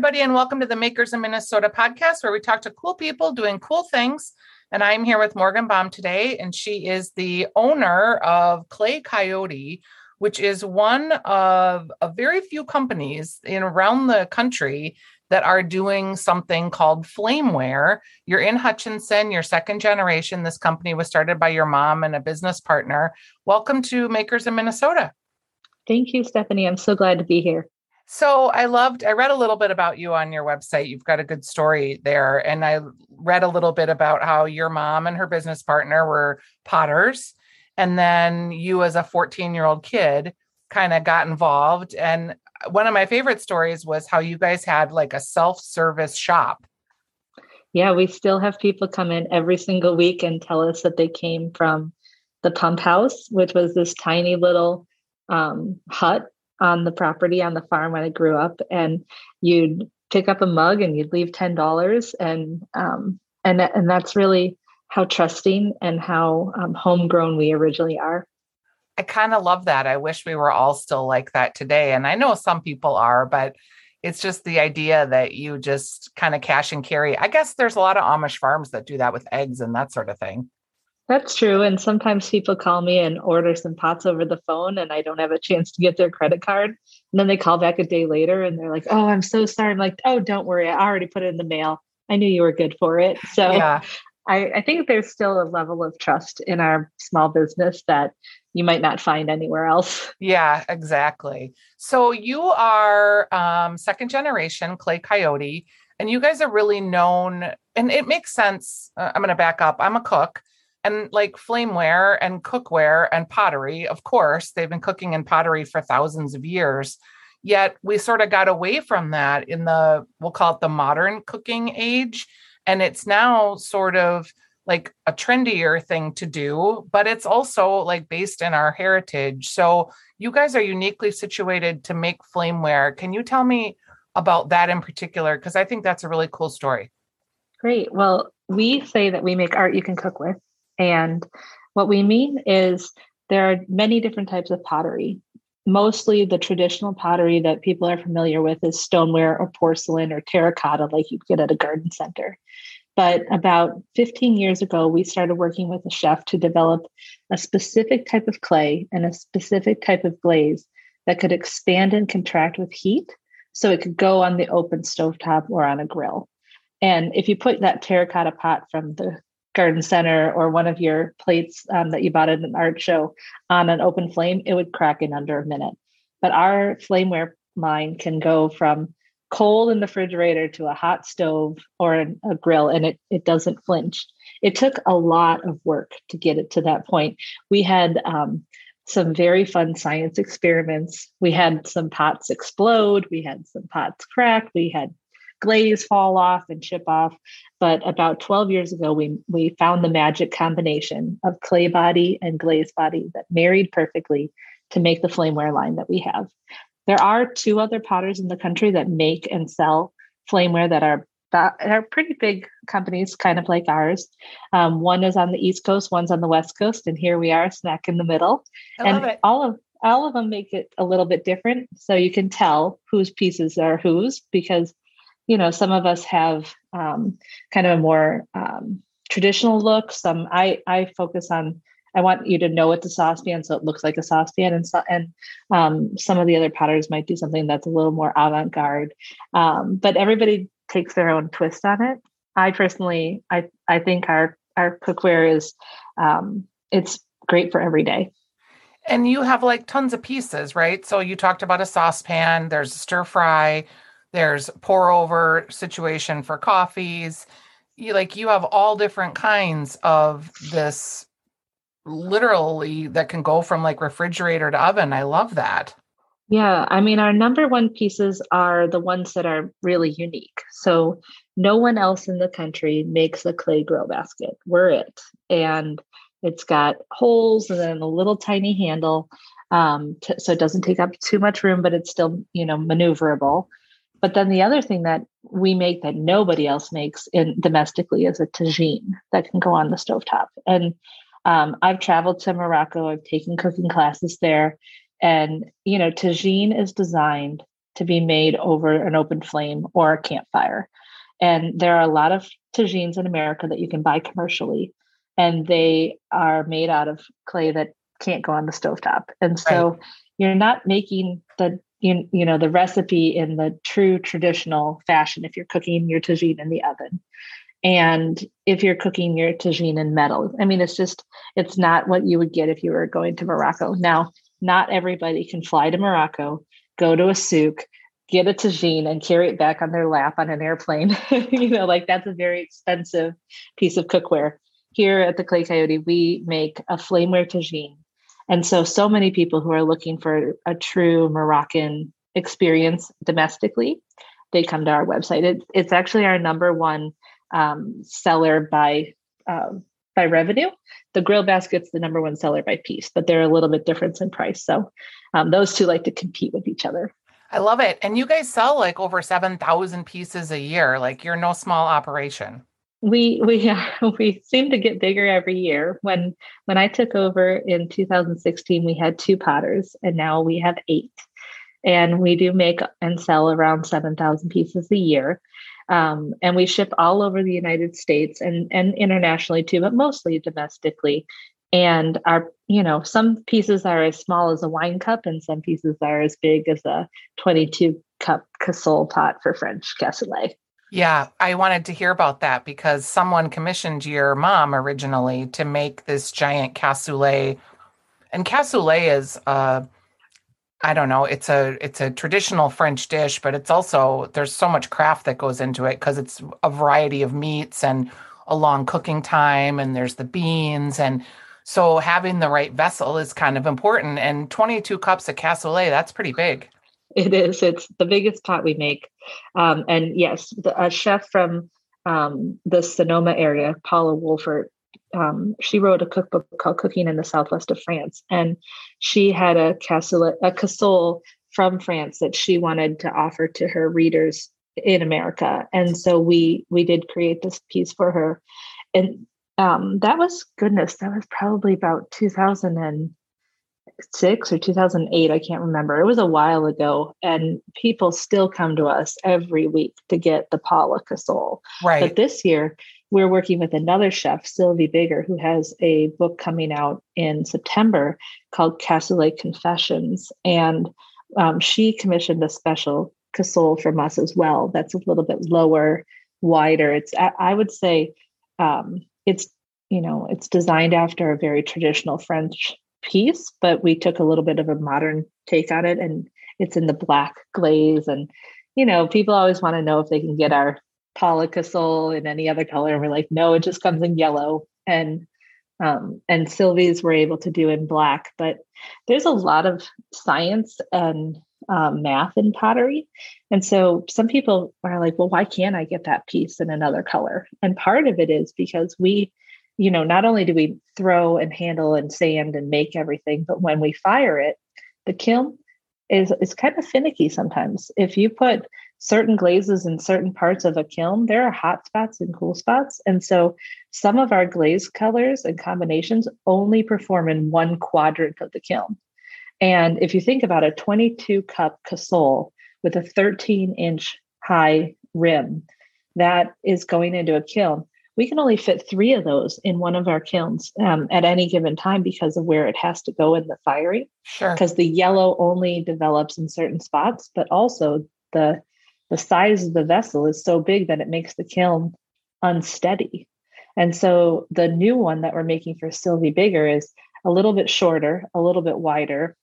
everybody, and welcome to the Makers in Minnesota podcast, where we talk to cool people doing cool things. And I'm here with Morgan Baum today, and she is the owner of Clay Coyote, which is one of a very few companies in around the country that are doing something called flameware. You're in Hutchinson, you're second generation. This company was started by your mom and a business partner. Welcome to Makers in Minnesota. Thank you, Stephanie. I'm so glad to be here. So I loved, I read a little bit about you on your website. You've got a good story there. And I read a little bit about how your mom and her business partner were potters. And then you, as a 14 year old kid, kind of got involved. And one of my favorite stories was how you guys had like a self service shop. Yeah, we still have people come in every single week and tell us that they came from the pump house, which was this tiny little um, hut on the property on the farm when I grew up, and you'd pick up a mug and you'd leave ten dollars, and um, and and that's really how trusting and how um, homegrown we originally are. I kind of love that. I wish we were all still like that today, and I know some people are, but it's just the idea that you just kind of cash and carry. I guess there's a lot of Amish farms that do that with eggs and that sort of thing. That's true. And sometimes people call me and order some pots over the phone, and I don't have a chance to get their credit card. And then they call back a day later and they're like, Oh, I'm so sorry. I'm like, Oh, don't worry. I already put it in the mail. I knew you were good for it. So yeah. I, I think there's still a level of trust in our small business that you might not find anywhere else. Yeah, exactly. So you are um, second generation Clay Coyote, and you guys are really known, and it makes sense. Uh, I'm going to back up. I'm a cook and like flameware and cookware and pottery of course they've been cooking in pottery for thousands of years. Yet we sort of got away from that in the we'll call it the modern cooking age and it's now sort of like a trendier thing to do but it's also like based in our heritage. So you guys are uniquely situated to make flameware can you tell me about that in particular? Because i think that's a really cool story. Great. Well we say that we make art you can cook with and what we mean is there are many different types of pottery. Mostly the traditional pottery that people are familiar with is stoneware or porcelain or terracotta, like you get at a garden center. But about 15 years ago, we started working with a chef to develop a specific type of clay and a specific type of glaze that could expand and contract with heat. So it could go on the open stovetop or on a grill. And if you put that terracotta pot from the garden center or one of your plates um, that you bought at an art show on an open flame, it would crack in under a minute. But our flameware line can go from cold in the refrigerator to a hot stove or a grill and it, it doesn't flinch. It took a lot of work to get it to that point. We had um, some very fun science experiments. We had some pots explode, we had some pots crack, we had glaze fall off and chip off. But about 12 years ago, we, we found the magic combination of clay body and glaze body that married perfectly to make the flameware line that we have. There are two other potters in the country that make and sell flameware that are are pretty big companies, kind of like ours. Um, one is on the East Coast, one's on the West Coast, and here we are, snack in the middle. I and all of all of them make it a little bit different, so you can tell whose pieces are whose because you know, some of us have um, kind of a more um, traditional look. Some I I focus on. I want you to know it's a saucepan, so it looks like a saucepan, and so, and um, some of the other potters might do something that's a little more avant-garde. Um, but everybody takes their own twist on it. I personally, I I think our our cookware is um, it's great for every day. And you have like tons of pieces, right? So you talked about a saucepan. There's a stir fry there's pour over situation for coffees. You like you have all different kinds of this literally that can go from like refrigerator to oven. I love that. Yeah i mean our number one pieces are the ones that are really unique. So no one else in the country makes a clay grill basket. We're it. And it's got holes and then a little tiny handle um, t- so it doesn't take up too much room but it's still you know maneuverable but then the other thing that we make that nobody else makes in domestically is a tagine that can go on the stovetop. And um, I've traveled to Morocco. I've taken cooking classes there, and you know, tagine is designed to be made over an open flame or a campfire. And there are a lot of tagines in America that you can buy commercially, and they are made out of clay that can't go on the stovetop. And so right. you're not making the you, you know the recipe in the true traditional fashion if you're cooking your tagine in the oven. And if you're cooking your tagine in metal i mean it's just it's not what you would get if you were going to morocco. Now not everybody can fly to morocco go to a souk get a tagine and carry it back on their lap on an airplane. You know like that's a very expensive piece of cookware. Here at the clay coyote we make a flameware tagine and so, so many people who are looking for a true Moroccan experience domestically, they come to our website. It, it's actually our number one um, seller by um, by revenue. The grill basket's the number one seller by piece, but they're a little bit different in price. So um, those two like to compete with each other. I love it. And you guys sell like over 7,000 pieces a year. Like you're no small operation we we we seem to get bigger every year. When when i took over in 2016 we had two potters and now we have eight. And we do make and sell around 7000 pieces a year. Um, and we ship all over the united states and and internationally too but mostly domestically. And our you know some pieces are as small as a wine cup and some pieces are as big as a 22 cup casserole pot for french cassoulet yeah, I wanted to hear about that because someone commissioned your mom originally to make this giant cassoulet. And cassoulet is uh I don't know, it's a it's a traditional French dish, but it's also there's so much craft that goes into it because it's a variety of meats and a long cooking time and there's the beans. And so having the right vessel is kind of important. And 22 cups of cassoulet that's pretty big it is. It's the biggest pot we make. Um, and yes, the, a chef from um, the Sonoma area, Paula Wolfert, um, she wrote a cookbook called Cooking in the Southwest of France. And she had a casserole, a cassoulet from France that she wanted to offer to her readers in America. And so we we did create this piece for her. And um, that was goodness, that was probably about 2000 and six or 2008 i can't remember. It was a while ago and people still come to us every week to get the paula casserole right. but this year we're working with another chef sylvie Bigar who has a book coming out in september called cassoulet confessions and um, she commissioned a special casserole from us as well that's a little bit lower wider. It's i would say um, it's you know it's designed after a very traditional french piece, but we took a little bit of a modern take on it and it's in the black glaze. And, you know, people always want to know if they can get our polycasol in any other color. And we're like, no, it just comes in yellow. And um, and Sylvie's were able to do in black, but there's a lot of science and um, math in pottery. And so some people are like, well, why can't I get that piece in another color? And part of it is because we you know, not only do we throw and handle and sand and make everything, but when we fire it, the kiln is is kind of finicky sometimes. If you put certain glazes in certain parts of a kiln, there are hot spots and cool spots. And so some of our glaze colors and combinations only perform in one quadrant of the kiln. And if you think about a 22 cup casserole with a 13 inch high rim that is going into a kiln, we can only fit three of those in one of our kilns um, at any given time because of where it has to go in the firing. Sure. Because the yellow only develops in certain spots, but also the the size of the vessel is so big that it makes the kiln unsteady. And so the new one that we're making for Sylvie Bigar is a little bit shorter, a little bit wider,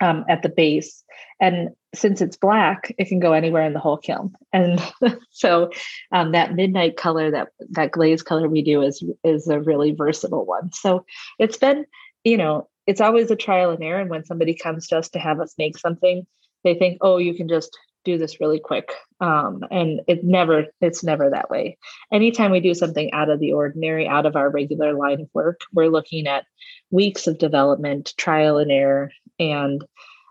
um, at the base. And since it's black, it can go anywhere in the whole kiln. And so um, that midnight color, that that glaze color we do is is a really versatile one. So it's been, you know, it's always a trial and error. And when somebody comes to us to have us make something, they think, oh, you can just do this really quick. Um, and it never, it's never that way. Anytime we do something out of the ordinary, out of our regular line of work, we're looking at weeks of development, trial and error, and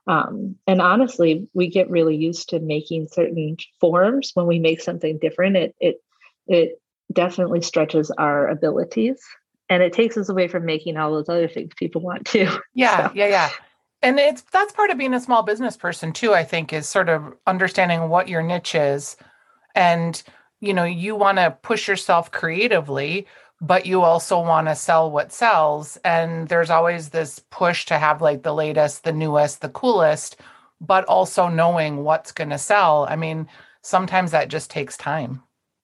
um, and honestly, we get really used to making certain forms when we make something different. It it it definitely stretches our abilities and it takes us away from making all those other things people want to. Yeah, so. yeah, yeah. and it's that's part of being a small business person too i think is sort of understanding what your niche is and you know you want to push yourself creatively but you also want to sell what sells and there's always this push to have like the latest the newest the coolest but also knowing what's going to sell i mean sometimes that just takes time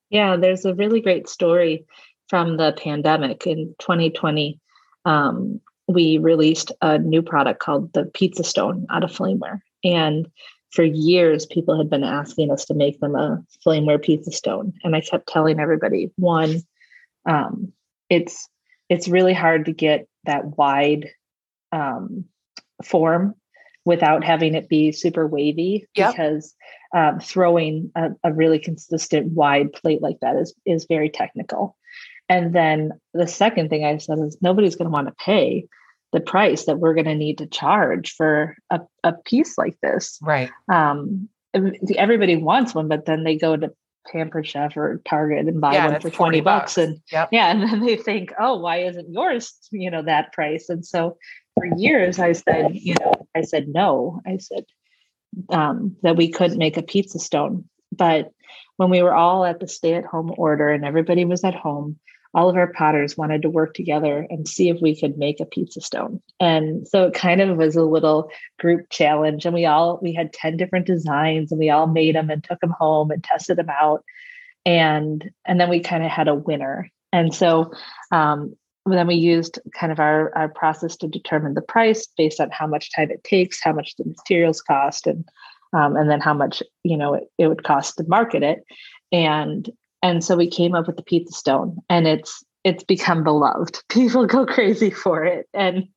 yeah there's a really great story from the pandemic in 2020 um, we released a new product called the Pizza Stone out of Flameware. And for years, people had been asking us to make them a Flameware Pizza Stone. And I kept telling everybody, one, um, it's it's really hard to get that wide um, form without having it be super wavy yep. because um, throwing a, a, really consistent wide plate like that is is very technical and then the second thing I said is nobody's going to want to pay the price that we're going to need to charge for a, a piece like this. Right. Um, everybody wants one, but then they go to Pampered Chef or Target and buy yeah, one for 20 bucks. bucks. And yep. yeah, and then they think, oh, why isn't yours, you know, that price? And so for years I said, you know, I said no. I said um, that we couldn't make a pizza stone. But when we were all at the stay-at-home order and everybody was at home, all of our potters wanted to work together and see if we could make a pizza stone. And so it kind of was a little group challenge. And we all, we had 10 different designs and we all made them and took them home and tested them out. And, and then we kind of had a winner. And so um, then we used kind of our, our process to determine the price based on how much time it takes, how much the materials cost, and um, and then how much you know it, it would cost to market it. And and so we came up with the pizza stone and it's it's become beloved. People go crazy for it. And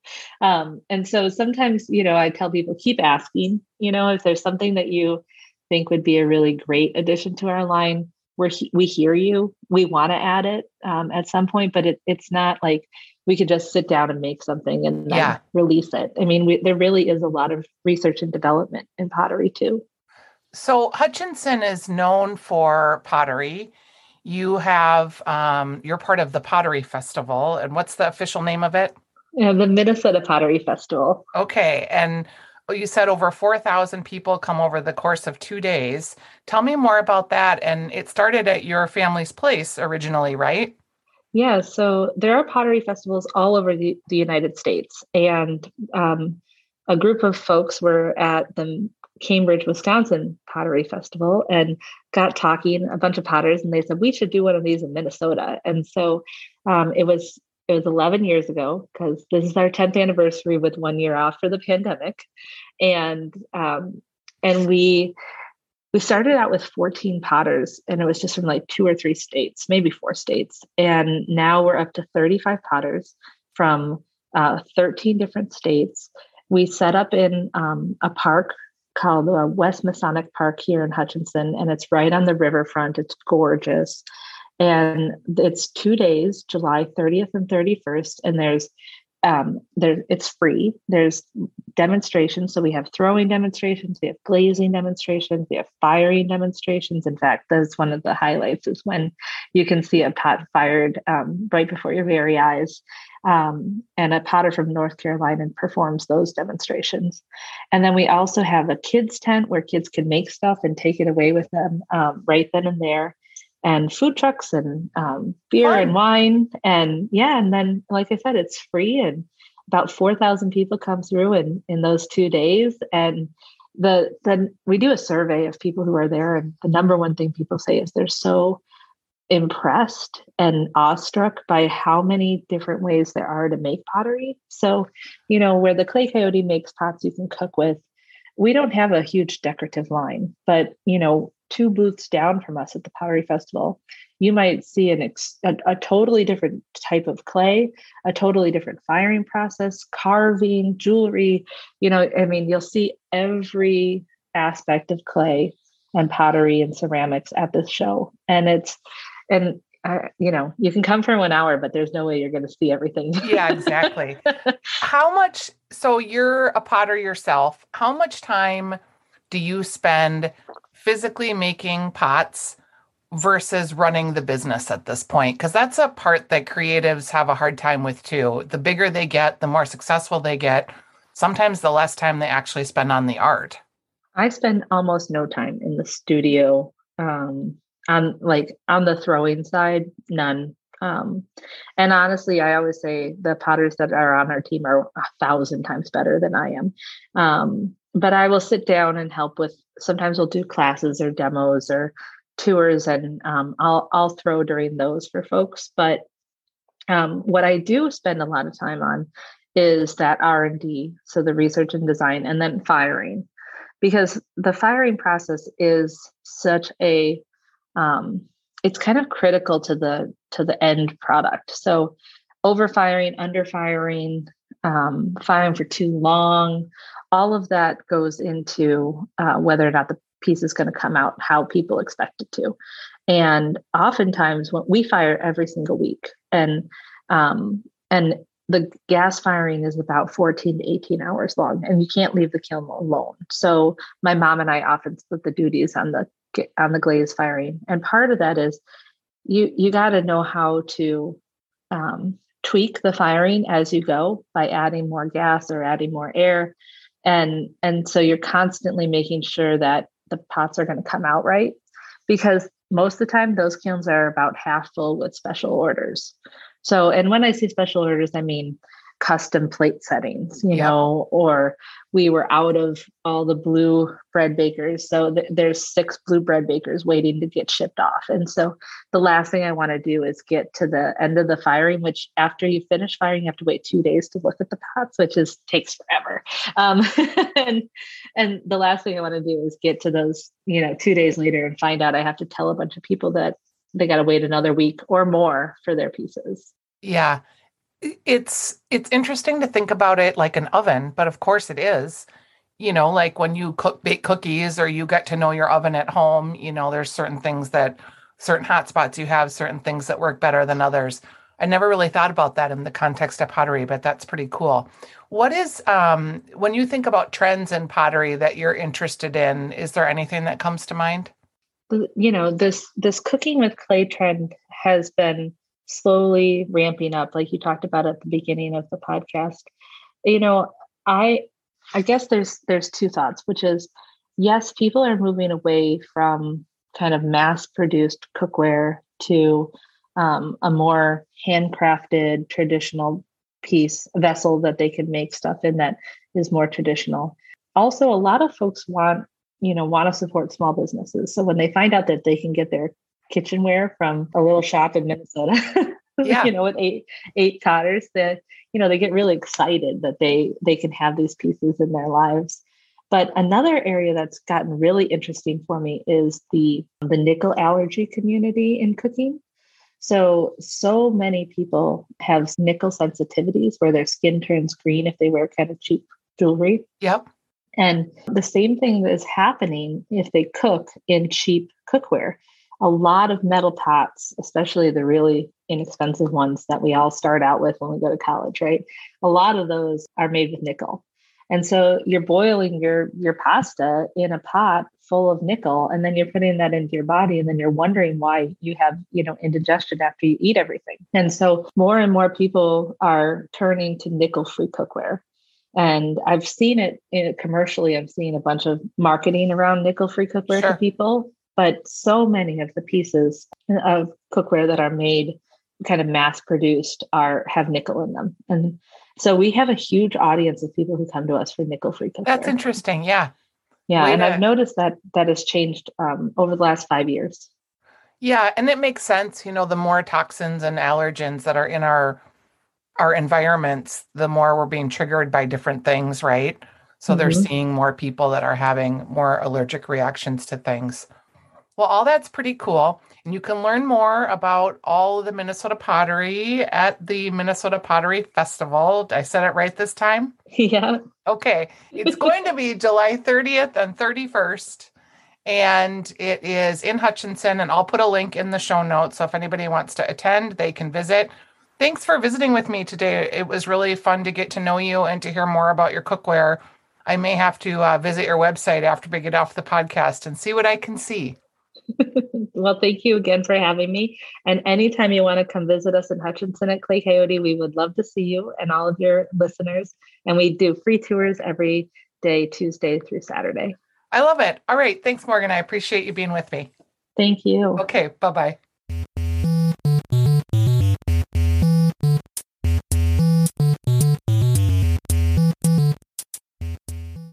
um and so sometimes you know i tell people keep asking you know if there's something that you think would be a really great addition to our line we're we hear you. We want to add it um, at some point but it, it's not like we could just sit down and make something and yeah. release it. I mean we, there really is a lot of research and development in pottery too. So hutchinson is known for pottery you have um, you're part of the pottery festival and what's the official name of it? Yeah the minnesota pottery festival. Okay and you said over 4000 people come over the course of two days. Tell me more about that and it started at your family's place originally right? Yeah so there are pottery festivals all over the, the united states and um, a group of folks were at the Cambridge, Wisconsin Pottery Festival and got talking a bunch of potters, and they said we should do one of these in Minnesota. And so um, it was it was 11 years ago because this is our 10th anniversary with one year off for the pandemic, and um, and we we started out with 14 potters, and it was just from like two or three states, maybe four states, and now we're up to 35 potters from uh, 13 different states. We set up in um, a park called West Masonic Park here in Hutchinson, and it's right on the riverfront. It's gorgeous. And it's two days, July 30th and 31st, and there's um, there it's free. There's demonstrations. So we have throwing demonstrations, we have glazing demonstrations, we have firing demonstrations. In fact, that's one of the highlights is when you can see a pot fired um, right before your very eyes. Um, and a potter from North Carolina performs those demonstrations. And then we also have a kids tent where kids can make stuff and take it away with them um, right then and there and food trucks and um, beer Fun. and wine. And yeah, and then, like I said, it's free and about 4,000 people come through in, in those two days. And the then we do a survey of people who are there. And the number one thing people say is they're so impressed and awestruck by how many different ways there are to make pottery. So, you know, where the clay coyote makes pots you can cook with, we don't have a huge decorative line, but you know, two booths down from us at the Pottery Festival, you might see an ex- a, a, totally different type of clay, a totally different firing process, carving, jewelry. You know, I mean, you'll see every aspect of clay and pottery and ceramics at this show, and it's and uh, you know you can come for one hour but there's no way you're going to see everything yeah exactly how much so you're a potter yourself how much time do you spend physically making pots versus running the business at this point because that's a part that creatives have a hard time with too the bigger they get the more successful they get sometimes the less time they actually spend on the art. I spend almost no time in the studio. Um, on like on the throwing side, none. Um, and honestly, I always say the potters that are on our team are a thousand times better than I am. Um, but I will sit down and help with. Sometimes we'll do classes or demos or tours, and um, I'll I'll throw during those for folks. But um, what I do spend a lot of time on is that R and D, so the research and design, and then firing, because the firing process is such a um, it's kind of critical to the to the end product. So over firing, under firing, um, firing for too long, all of that goes into uh, whether or not the piece is going to come out how people expect it to. And oftentimes, when we fire every single week, and um, and the gas firing is about 14 to 18 hours long, and you can't leave the kiln alone. So my mom and I often split the duties on the on the glaze firing, and part of that is you you got to know how to um, tweak the firing as you go by adding more gas or adding more air. And and so you're constantly making sure that the pots are going to come out right because most of the time those kilns are about half full with special orders. So and when i say special orders i mean custom plate settings, you know, or we were out of all the blue bread bakers. So th- there's six blue bread bakers waiting to get shipped off. And so the last thing I want to do is get to the end of the firing, which after you finish firing, you have to wait two days to look at the pots, which is takes forever. Um, and and the last thing I want to do is get to those, you know, two days later and find out I have to tell a bunch of people that they got to wait another week or more for their pieces. Yeah it's it's interesting to think about it like an oven, but of course it is. You know, like when you cook bake cookies or you get to know your oven at home, you know, there's certain things that certain hot spots you have, certain things that work better than others. I never really thought about that in the context of pottery, but that's pretty cool. What is um when you think about trends in pottery that you're interested in, is there anything that comes to mind? You know, this this cooking with clay trend has been slowly ramping up like you talked about at the beginning of the podcast. You know i i guess there's there's two thoughts which is yes people are moving away from kind of mass produced cookware to um, a more handcrafted traditional piece vessel that they can make stuff in that is more traditional. Also a lot of folks want you know want to support small businesses. So when they find out that they can get their kitchenware from a little shop in Minnesota. Yeah. you know, with eight eight potters that you know they get really excited that they they can have these pieces in their lives. But another area that's gotten really interesting for me is the the nickel allergy community in cooking. So, so many people have nickel sensitivities where their skin turns green if they wear kind of cheap jewelry. Yep. And the same thing is happening if they cook in cheap cookware a lot of metal pots, especially the really inexpensive ones that we all start out with when we go to college, right? A lot of those are made with nickel. And so you're boiling your your pasta in a pot full of nickel and then you're putting that into your body and then you're wondering why you have, you know, indigestion after you eat everything. And so more and more people are turning to nickel-free cookware. And I've seen it in commercially, I've seen a bunch of marketing around nickel-free cookware sure. to people but so many of the pieces of cookware that are made kind of mass produced are have nickel in them. And so we have a huge audience of people who come to us for nickel free cookware. That's interesting yeah. Yeah Way and to... i've noticed that that has changed um, over the last five years. Yeah and it makes sense you know the more toxins and allergens that are in our our environments the more we're being triggered by different things right? So mm-hmm. they're seeing more people that are having more allergic reactions to things well, all that's pretty cool. And you can learn more about all the Minnesota pottery at the Minnesota Pottery Festival. I said it right this time? Yeah. Okay. It's going to be July 30th and 31st. And it is in Hutchinson. And I'll put a link in the show notes. So if anybody wants to attend, they can visit. Thanks for visiting with me today. It was really fun to get to know you and to hear more about your cookware. I may have to uh, visit your website after we get off the podcast and see what I can see. well, thank you again for having me. And anytime you want to come visit us in Hutchinson at Clay Coyote, we would love to see you and all of your listeners. And we do free tours every day, Tuesday through Saturday. I love it. All right. Thanks, Morgan. I appreciate you being with me. Thank you. Okay. Bye bye.